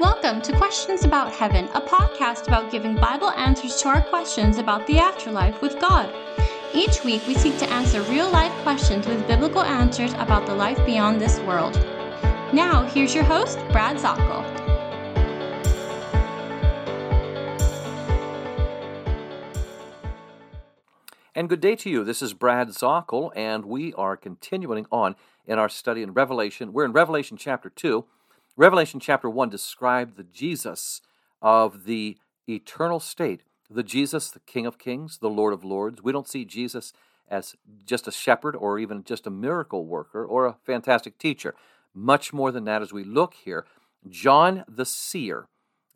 Welcome to Questions About Heaven, a podcast about giving Bible answers to our questions about the afterlife with God. Each week, we seek to answer real life questions with biblical answers about the life beyond this world. Now, here's your host, Brad Zockoll. And good day to you. This is Brad Zockoll, and we are continuing on in our study in Revelation. We're in Revelation chapter 2. Revelation chapter 1 described the Jesus of the eternal state, the Jesus, the King of Kings, the Lord of Lords. We don't see Jesus as just a shepherd or even just a miracle worker or a fantastic teacher. Much more than that as we look here. John the seer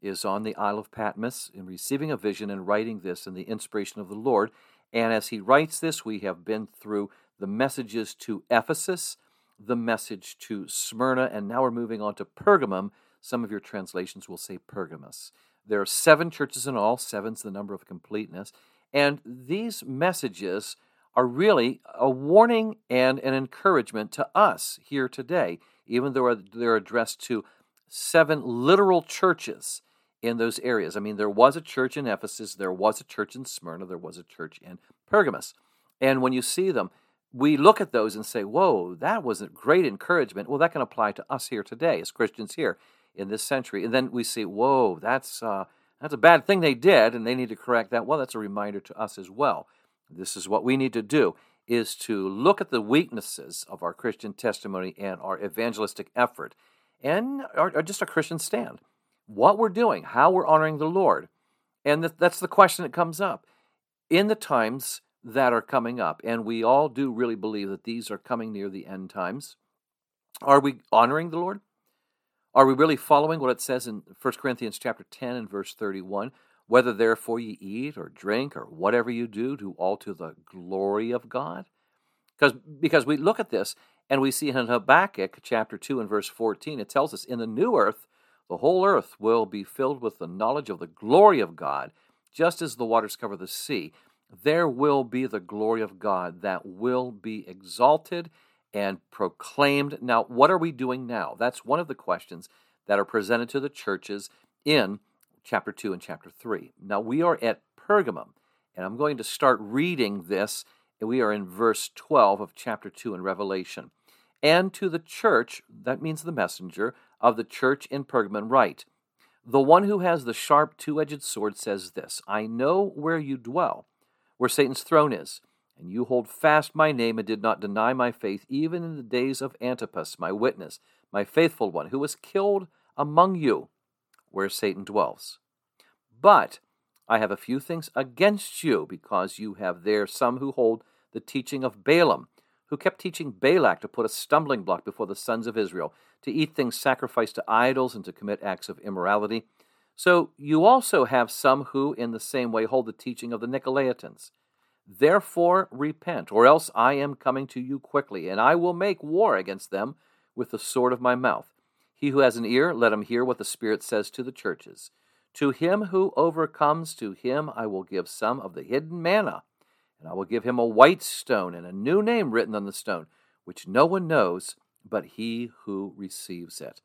is on the Isle of Patmos in receiving a vision and writing this in the inspiration of the Lord. And as he writes this, we have been through the messages to Ephesus, the message to Smyrna, and now we're moving on to Pergamum. Some of your translations will say Pergamus. There are seven churches in all, seven's the number of completeness, and these messages are really a warning and an encouragement to us here today, even though they're addressed to seven literal churches in those areas. I mean, there was a church in Ephesus, there was a church in Smyrna, there was a church in Pergamus. And when you see them, we look at those and say, whoa, that was a great encouragement. Well, that can apply to us here today as Christians here in this century. And then we see, whoa, that's, uh, that's a bad thing they did, and they need to correct that. Well, that's a reminder to us as well. This is what we need to do is to look at the weaknesses of our Christian testimony and our evangelistic effort and our, just a Christian stand. What we're doing, how we're honoring the Lord. And that's the question that comes up. In the times that are coming up. And we all do really believe that these are coming near the end times. Are we honoring the Lord? Are we really following what it says in 1 Corinthians chapter 10 and verse 31? Whether therefore ye eat or drink or whatever you do, do all to the glory of God? Because, because we look at this and we see in Habakkuk chapter 2 and verse 14, it tells us, In the new earth, the whole earth will be filled with the knowledge of the glory of God, just as the waters cover the sea there will be the glory of God that will be exalted and proclaimed. Now, what are we doing now? That's one of the questions that are presented to the churches in chapter 2 and chapter 3. Now, we are at Pergamum, and I'm going to start reading this. We are in verse 12 of chapter 2 in Revelation. And to the church, that means the messenger, of the church in Pergamum, write The one who has the sharp two edged sword says this I know where you dwell where Satan's throne is. And you hold fast my name and did not deny my faith, even in the days of Antipas, my witness, my faithful one, who was killed among you, where Satan dwells. But I have a few things against you, because you have there some who hold the teaching of Balaam, who kept teaching Balak to put a stumbling block before the sons of Israel, to eat things sacrificed to idols, and to commit acts of immorality. So you also have some who, in the same way, hold the teaching of the Nicolaitans. Therefore repent, or else I am coming to you quickly, and I will make war against them with the sword of my mouth. He who has an ear, let him hear what the Spirit says to the churches. To him who overcomes, to him I will give some of the hidden manna, and I will give him a white stone and a new name written on the stone, which no one knows but he who receives it.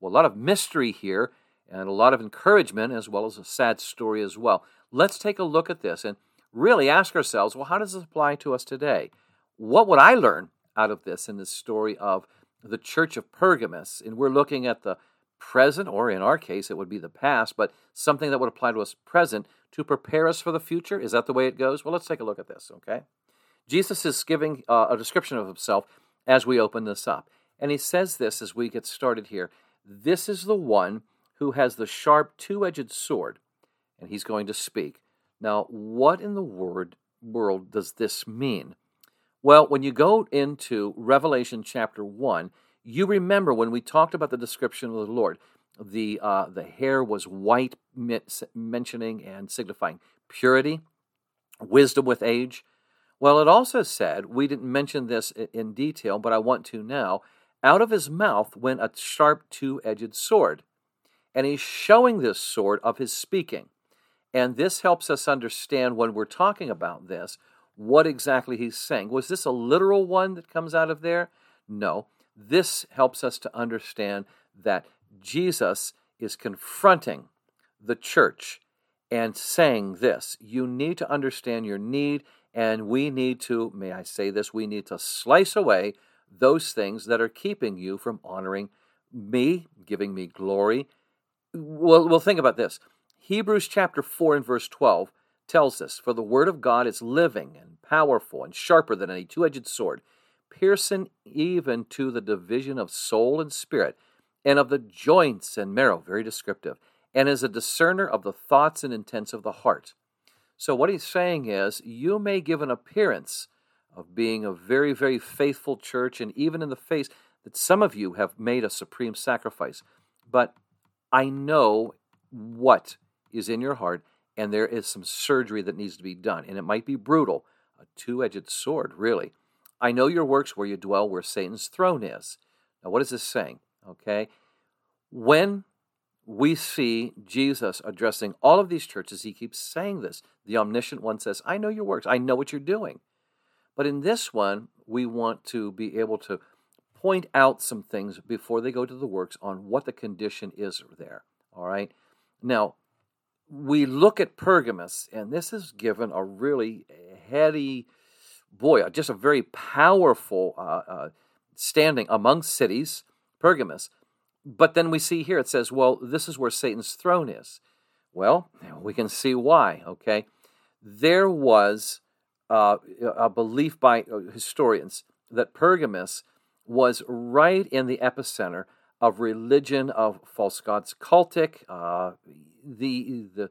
Well, a lot of mystery here and a lot of encouragement as well as a sad story as well. Let's take a look at this and really ask ourselves well, how does this apply to us today? What would I learn out of this in this story of the church of Pergamus? And we're looking at the present, or in our case, it would be the past, but something that would apply to us present to prepare us for the future. Is that the way it goes? Well, let's take a look at this, okay? Jesus is giving uh, a description of himself as we open this up. And he says this as we get started here. This is the one who has the sharp two edged sword, and he's going to speak. Now, what in the word, world does this mean? Well, when you go into Revelation chapter 1, you remember when we talked about the description of the Lord, the, uh, the hair was white, mentioning and signifying purity, wisdom with age. Well, it also said, we didn't mention this in detail, but I want to now, out of his mouth went a sharp two edged sword and he's showing this sword of his speaking. And this helps us understand when we're talking about this what exactly he's saying. Was this a literal one that comes out of there? No. This helps us to understand that Jesus is confronting the church and saying this you need to understand your need, and we need to, may I say this, we need to slice away those things that are keeping you from honoring me, giving me glory. Well, well think about this. Hebrews chapter 4 and verse 12 tells us, For the word of God is living and powerful and sharper than any two edged sword, piercing even to the division of soul and spirit, and of the joints and marrow, very descriptive, and is a discerner of the thoughts and intents of the heart. So, what he's saying is, you may give an appearance of being a very, very faithful church, and even in the face that some of you have made a supreme sacrifice. But I know what is in your heart, and there is some surgery that needs to be done. And it might be brutal, a two edged sword, really. I know your works where you dwell, where Satan's throne is. Now, what is this saying? Okay. When we see Jesus addressing all of these churches, he keeps saying this. The omniscient one says, I know your works, I know what you're doing. But in this one, we want to be able to point out some things before they go to the works on what the condition is there. All right. Now, we look at Pergamus, and this is given a really heady, boy, just a very powerful uh, uh, standing among cities, Pergamus. But then we see here it says, well, this is where Satan's throne is. Well, we can see why, okay? There was uh, a belief by uh, historians that Pergamus was right in the epicenter of religion of false gods, cultic, uh, the, the,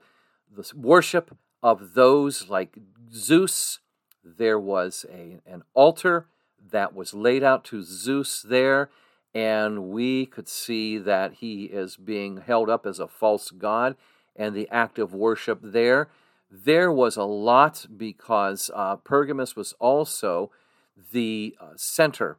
the worship of those like Zeus. There was a, an altar that was laid out to Zeus there, and we could see that he is being held up as a false god and the act of worship there. There was a lot because uh, Pergamus was also the uh, center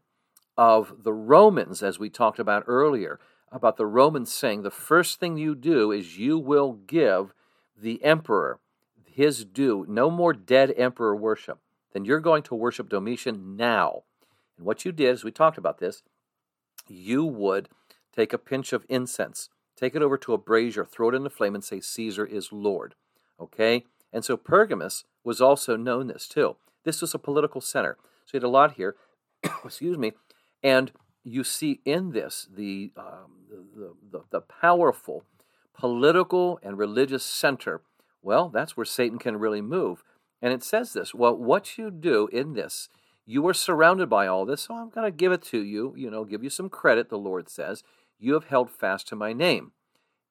of the Romans, as we talked about earlier, about the Romans saying the first thing you do is you will give the emperor his due. No more dead emperor worship. Then you're going to worship Domitian now. And what you did, as we talked about this, you would take a pinch of incense, take it over to a brazier, throw it in the flame, and say, Caesar is Lord. Okay? And so Pergamus was also known this too. This was a political center. So you had a lot here, excuse me, and you see in this the, um, the, the, the powerful political and religious center. Well, that's where Satan can really move. And it says this well, what you do in this, you are surrounded by all this, so I'm going to give it to you, you know, give you some credit, the Lord says. You have held fast to my name.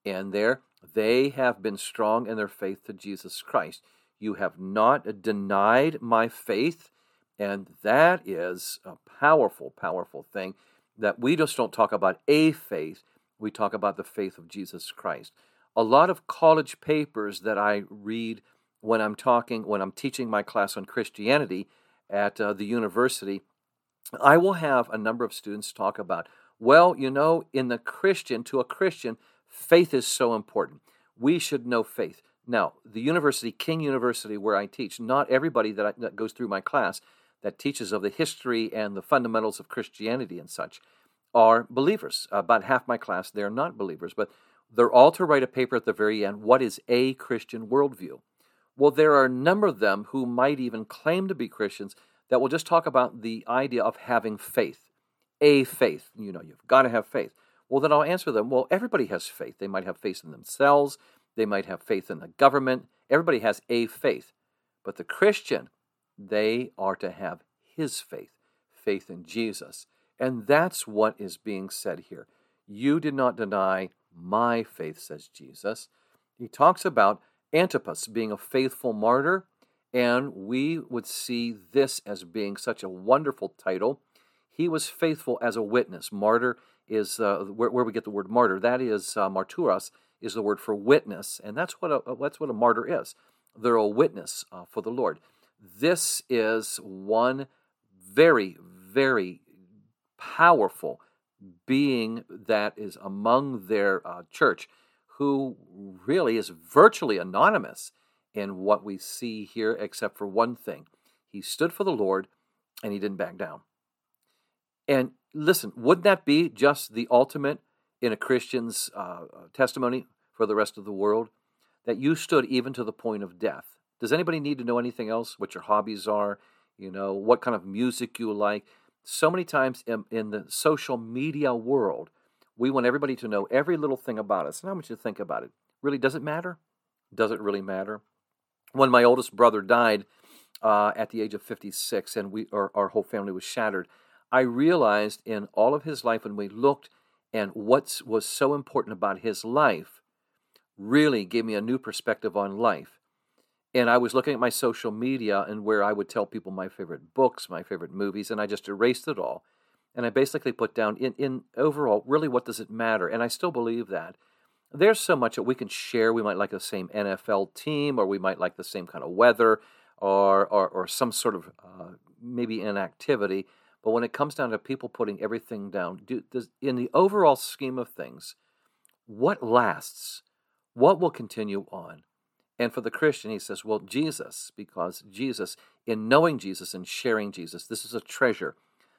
And there, they have been strong in their faith to Jesus Christ. You have not denied my faith. And that is a powerful, powerful thing that we just don't talk about a faith, we talk about the faith of Jesus Christ. A lot of college papers that I read when I'm talking, when I'm teaching my class on Christianity at uh, the university, I will have a number of students talk about, well, you know, in the Christian, to a Christian, faith is so important. We should know faith. Now, the university, King University, where I teach, not everybody that, I, that goes through my class that teaches of the history and the fundamentals of Christianity and such are believers. About half my class, they're not believers, but they're all to write a paper at the very end what is a Christian worldview? Well, there are a number of them who might even claim to be Christians that will just talk about the idea of having faith. A faith. You know, you've got to have faith. Well, then I'll answer them well, everybody has faith. They might have faith in themselves, they might have faith in the government. Everybody has a faith. But the Christian they are to have his faith, faith in Jesus. And that's what is being said here. You did not deny my faith, says Jesus. He talks about Antipas being a faithful martyr, and we would see this as being such a wonderful title. He was faithful as a witness. Martyr is uh, where, where, we get the word martyr. That is uh, marturas is the word for witness, and that's what a that's what a martyr is. They're a witness uh, for the Lord. This is one very, very powerful being that is among their uh, church who really is virtually anonymous in what we see here, except for one thing. He stood for the Lord and he didn't back down. And listen, wouldn't that be just the ultimate in a Christian's uh, testimony for the rest of the world that you stood even to the point of death. Does anybody need to know anything else? What your hobbies are? You know, what kind of music you like? So many times in, in the social media world, we want everybody to know every little thing about us. And I want you to think about it. Really, does it matter? Does it really matter? When my oldest brother died uh, at the age of 56 and we, our, our whole family was shattered, I realized in all of his life when we looked and what was so important about his life really gave me a new perspective on life. And I was looking at my social media and where I would tell people my favorite books, my favorite movies, and I just erased it all. And I basically put down in, in overall, really, what does it matter? And I still believe that. There's so much that we can share. We might like the same NFL team, or we might like the same kind of weather, or, or, or some sort of uh, maybe inactivity. But when it comes down to people putting everything down, do, does, in the overall scheme of things, what lasts? What will continue on? And for the Christian, he says, well, Jesus, because Jesus, in knowing Jesus and sharing Jesus, this is a treasure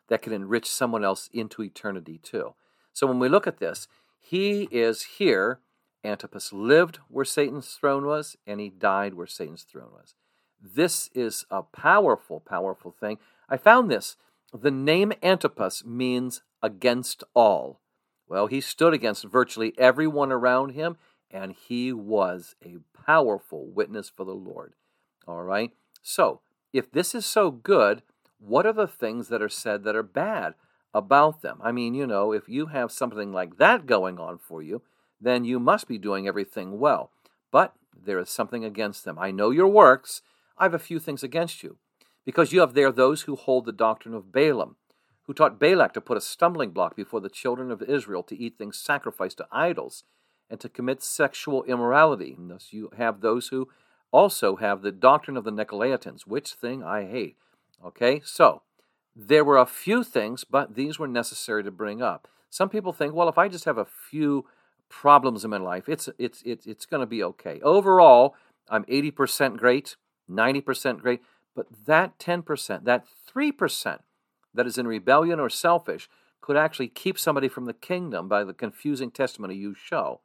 that can enrich someone else into eternity too. So when we look at this, he is here. Antipas lived where Satan's throne was, and he died where Satan's throne was. This is a powerful, powerful thing. I found this. The name Antipas means against all. Well, he stood against virtually everyone around him, and he was a powerful witness for the Lord. All right? So, if this is so good, what are the things that are said that are bad about them? I mean, you know, if you have something like that going on for you, then you must be doing everything well. But there is something against them. I know your works. I have a few things against you. Because you have there those who hold the doctrine of Balaam, who taught Balak to put a stumbling block before the children of Israel to eat things sacrificed to idols and to commit sexual immorality. And thus you have those who also have the doctrine of the Nicolaitans, which thing I hate. Okay, so there were a few things, but these were necessary to bring up. Some people think, well, if I just have a few problems in my life, it's it's it's, it's going to be okay. Overall, I'm 80% great, 90% great, but that 10%, that 3% that is in rebellion or selfish could actually keep somebody from the kingdom by the confusing testimony you show.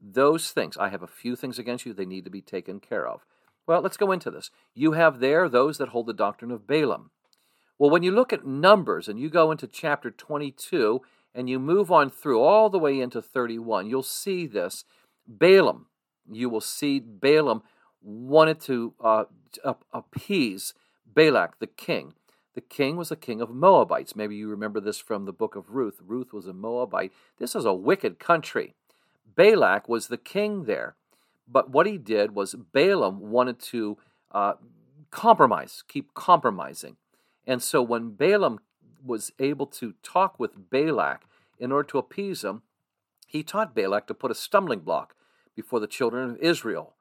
Those things, I have a few things against you, they need to be taken care of. Well, let's go into this. You have there those that hold the doctrine of Balaam. Well, when you look at Numbers and you go into chapter 22 and you move on through all the way into 31, you'll see this. Balaam, you will see Balaam wanted to uh, appease Balak, the king. The king was the king of Moabites. Maybe you remember this from the book of Ruth. Ruth was a Moabite. This is a wicked country. Balak was the king there. But what he did was Balaam wanted to uh, compromise, keep compromising. And so when Balaam was able to talk with Balak in order to appease him, he taught Balak to put a stumbling block before the children of Israel.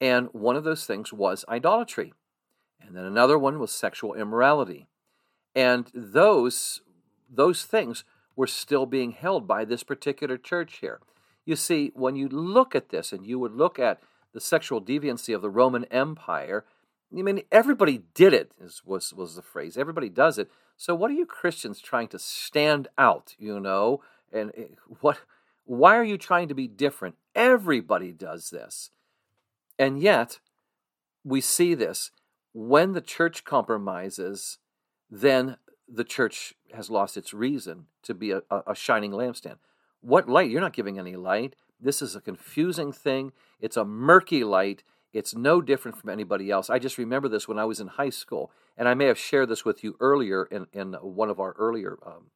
And one of those things was idolatry. And then another one was sexual immorality. And those, those things were still being held by this particular church here. You see, when you look at this and you would look at the sexual deviancy of the Roman Empire, I mean, everybody did it, was, was the phrase. Everybody does it. So, what are you Christians trying to stand out, you know? And eh, what, why are you trying to be different? Everybody does this. And yet, we see this. When the church compromises, then the church has lost its reason to be a, a shining lampstand. What light? You're not giving any light. This is a confusing thing. It's a murky light. It's no different from anybody else. I just remember this when I was in high school, and I may have shared this with you earlier in, in one of our earlier um,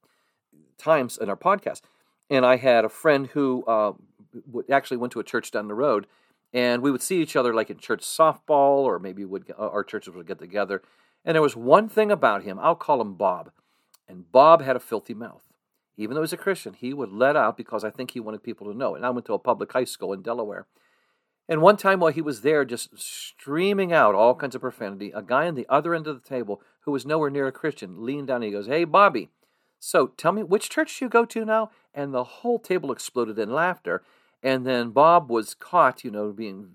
times in our podcast. And I had a friend who uh, actually went to a church down the road, and we would see each other like in church softball, or maybe would our churches would get together. And there was one thing about him. I'll call him Bob, and Bob had a filthy mouth even though he's a Christian, he would let out because I think he wanted people to know. And I went to a public high school in Delaware. And one time while he was there, just streaming out all kinds of profanity, a guy on the other end of the table who was nowhere near a Christian leaned down and he goes, Hey, Bobby, so tell me, which church do you go to now? And the whole table exploded in laughter. And then Bob was caught, you know, being,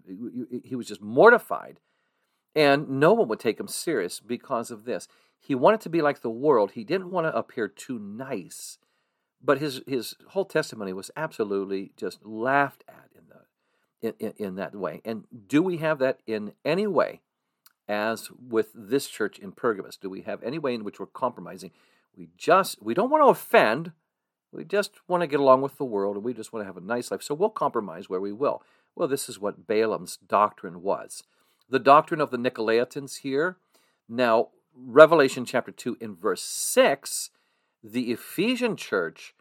he was just mortified. And no one would take him serious because of this. He wanted to be like the world. He didn't want to appear too nice but his his whole testimony was absolutely just laughed at in the in, in, in that way. And do we have that in any way, as with this church in Pergamus? Do we have any way in which we're compromising? We just we don't want to offend. We just want to get along with the world, and we just want to have a nice life. So we'll compromise where we will. Well, this is what Balaam's doctrine was. The doctrine of the Nicolaitans here. Now, Revelation chapter 2 in verse 6 the Ephesian church,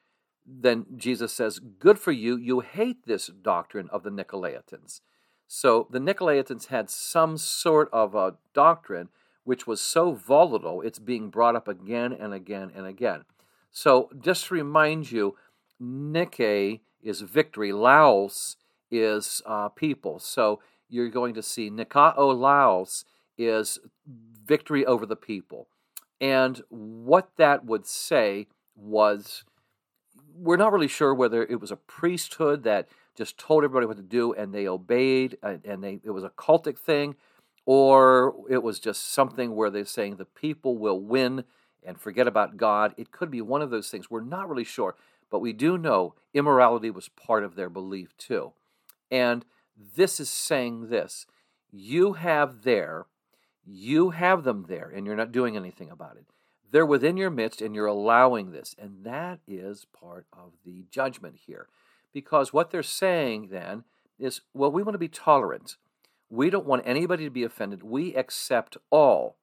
then Jesus says, Good for you, you hate this doctrine of the Nicolaitans. So the Nicolaitans had some sort of a doctrine which was so volatile, it's being brought up again and again and again. So just to remind you, Nike is victory, Laos is uh, people. So you're going to see Nikao Laos is victory over the people. And what that would say was we're not really sure whether it was a priesthood that just told everybody what to do and they obeyed and they it was a cultic thing or it was just something where they're saying the people will win and forget about God. It could be one of those things. We're not really sure, but we do know immorality was part of their belief too. And this is saying this you have there you have them there, and you're not doing anything about it. They're within your midst, and you're allowing this. And that is part of the judgment here. Because what they're saying then is, well, we want to be tolerant. We don't want anybody to be offended. We accept all.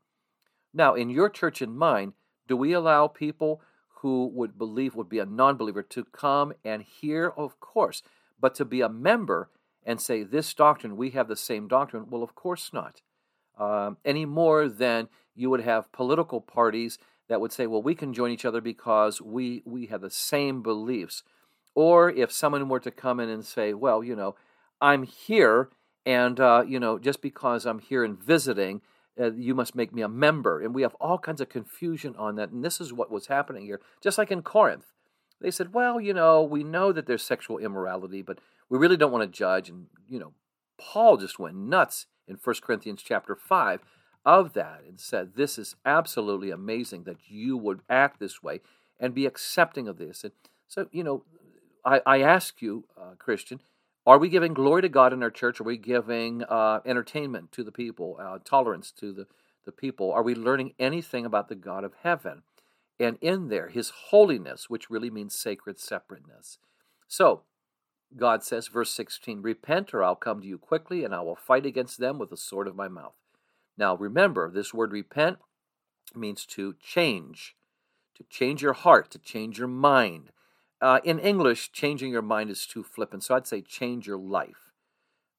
Now, in your church and mine, do we allow people who would believe, would be a non believer, to come and hear? Of course. But to be a member and say, this doctrine, we have the same doctrine, well, of course not um, any more than you would have political parties that would say, well, we can join each other because we, we have the same beliefs. Or if someone were to come in and say, well, you know, I'm here, and, uh, you know, just because I'm here and visiting, uh, you must make me a member. And we have all kinds of confusion on that. And this is what was happening here. Just like in Corinth, they said, well, you know, we know that there's sexual immorality, but we really don't want to judge. And, you know, Paul just went nuts in 1 Corinthians chapter 5 of that and said, This is absolutely amazing that you would act this way and be accepting of this. And so, you know, I, I ask you, uh, Christian, are we giving glory to God in our church? Are we giving uh, entertainment to the people, uh, tolerance to the, the people? Are we learning anything about the God of heaven? And in there, his holiness, which really means sacred separateness. So, God says, verse 16, Repent, or I'll come to you quickly, and I will fight against them with the sword of my mouth. Now remember, this word repent means to change, to change your heart, to change your mind. Uh, in English, changing your mind is too flippant, so I'd say change your life.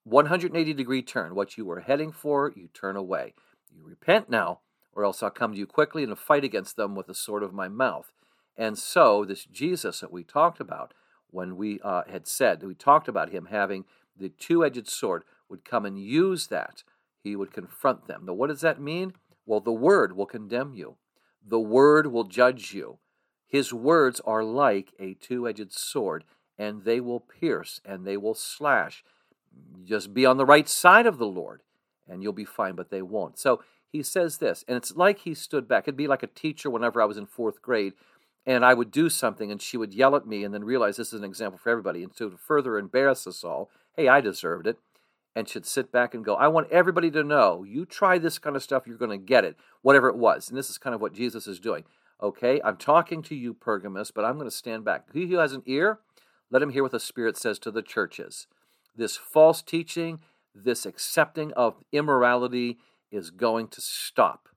180 degree turn. What you were heading for, you turn away. You repent now, or else I'll come to you quickly and fight against them with the sword of my mouth. And so, this Jesus that we talked about, when we uh, had said, we talked about him having the two edged sword, would come and use that. He would confront them. Now, what does that mean? Well, the word will condemn you, the word will judge you. His words are like a two edged sword, and they will pierce and they will slash. Just be on the right side of the Lord, and you'll be fine, but they won't. So he says this, and it's like he stood back. It'd be like a teacher whenever I was in fourth grade and I would do something and she would yell at me and then realize this is an example for everybody. And so to further embarrass us all, hey, I deserved it. And she'd sit back and go, I want everybody to know you try this kind of stuff, you're going to get it, whatever it was. And this is kind of what Jesus is doing. Okay, I'm talking to you, Pergamus, but I'm going to stand back. He who has an ear, let him hear what the Spirit says to the churches. This false teaching, this accepting of immorality is going to stop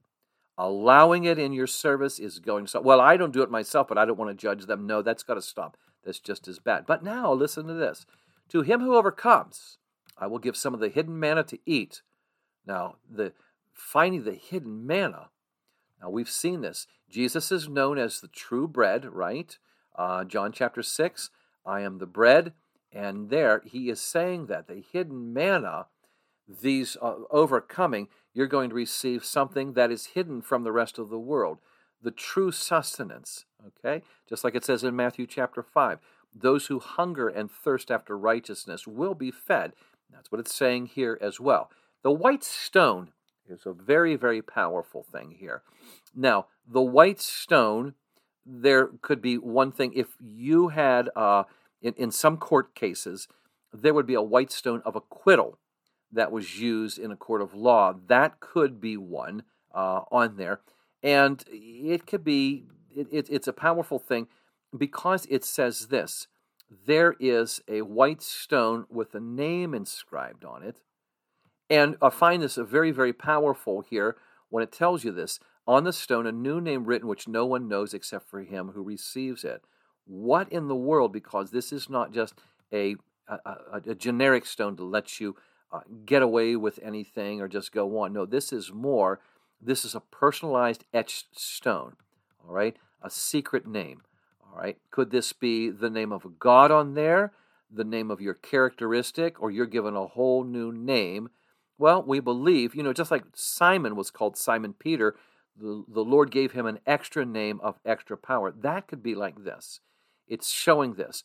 allowing it in your service is going so well i don't do it myself but i don't want to judge them. No that's got to stop. That's just as bad. But now listen to this. To him who overcomes i will give some of the hidden manna to eat. Now the finding the hidden manna now we've seen this. Jesus is known as the true bread right? Uh, john chapter 6 i am the bread and there he is saying that the hidden manna these uh, overcoming, you're going to receive something that is hidden from the rest of the world the true sustenance. Okay? Just like it says in Matthew chapter 5 those who hunger and thirst after righteousness will be fed. That's what it's saying here as well. The white stone is a very, very powerful thing here. Now, the white stone there could be one thing. If you had, uh, in, in some court cases, there would be a white stone of acquittal that was used in a court of law. That could be one uh, on there. And it could be, it, it, it's a powerful thing because it says this there is a white stone with a name inscribed on it. And I find this very, very powerful here when it tells you this. On the stone, a new name written which no one knows except for him who receives it. What in the world? Because this is not just a, a, a generic stone to let you uh, get away with anything or just go on. No, this is more. This is a personalized etched stone, all right? A secret name, all right? Could this be the name of a God on there, the name of your characteristic, or you're given a whole new name? Well, we believe, you know, just like Simon was called Simon Peter, the, the Lord gave him an extra name of extra power. That could be like this. It's showing this.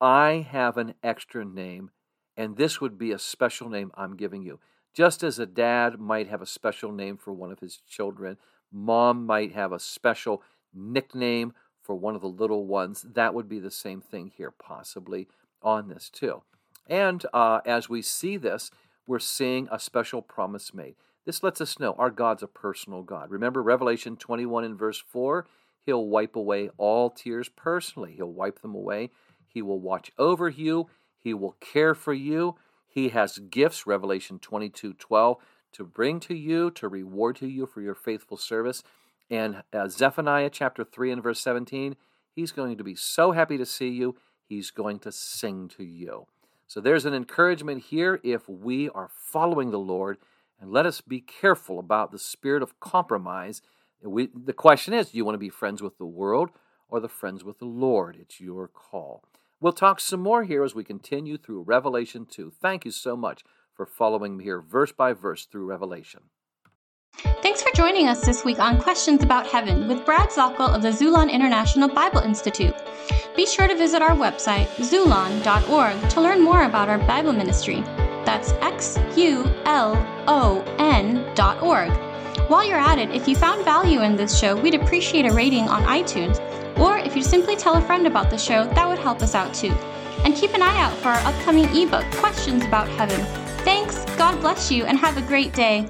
I have an extra name and this would be a special name I'm giving you. Just as a dad might have a special name for one of his children, mom might have a special nickname for one of the little ones. That would be the same thing here, possibly on this too. And uh, as we see this, we're seeing a special promise made. This lets us know our God's a personal God. Remember Revelation 21 and verse 4? He'll wipe away all tears personally. He'll wipe them away. He will watch over you. He will care for you. He has gifts, Revelation 22 12, to bring to you, to reward to you for your faithful service. And uh, Zephaniah chapter 3 and verse 17, he's going to be so happy to see you, he's going to sing to you. So there's an encouragement here if we are following the Lord, and let us be careful about the spirit of compromise. We, the question is do you want to be friends with the world or the friends with the Lord? It's your call. We'll talk some more here as we continue through Revelation 2. Thank you so much for following me here verse by verse through Revelation. Thanks for joining us this week on Questions About Heaven with Brad Zockoll of the Xulon International Bible Institute. Be sure to visit our website, xulon.org, to learn more about our Bible ministry. That's X U L O N dot org. While you're at it, if you found value in this show, we'd appreciate a rating on iTunes or if you simply tell a friend about the show, that would help us out too. And keep an eye out for our upcoming ebook, Questions About Heaven. Thanks, God bless you, and have a great day.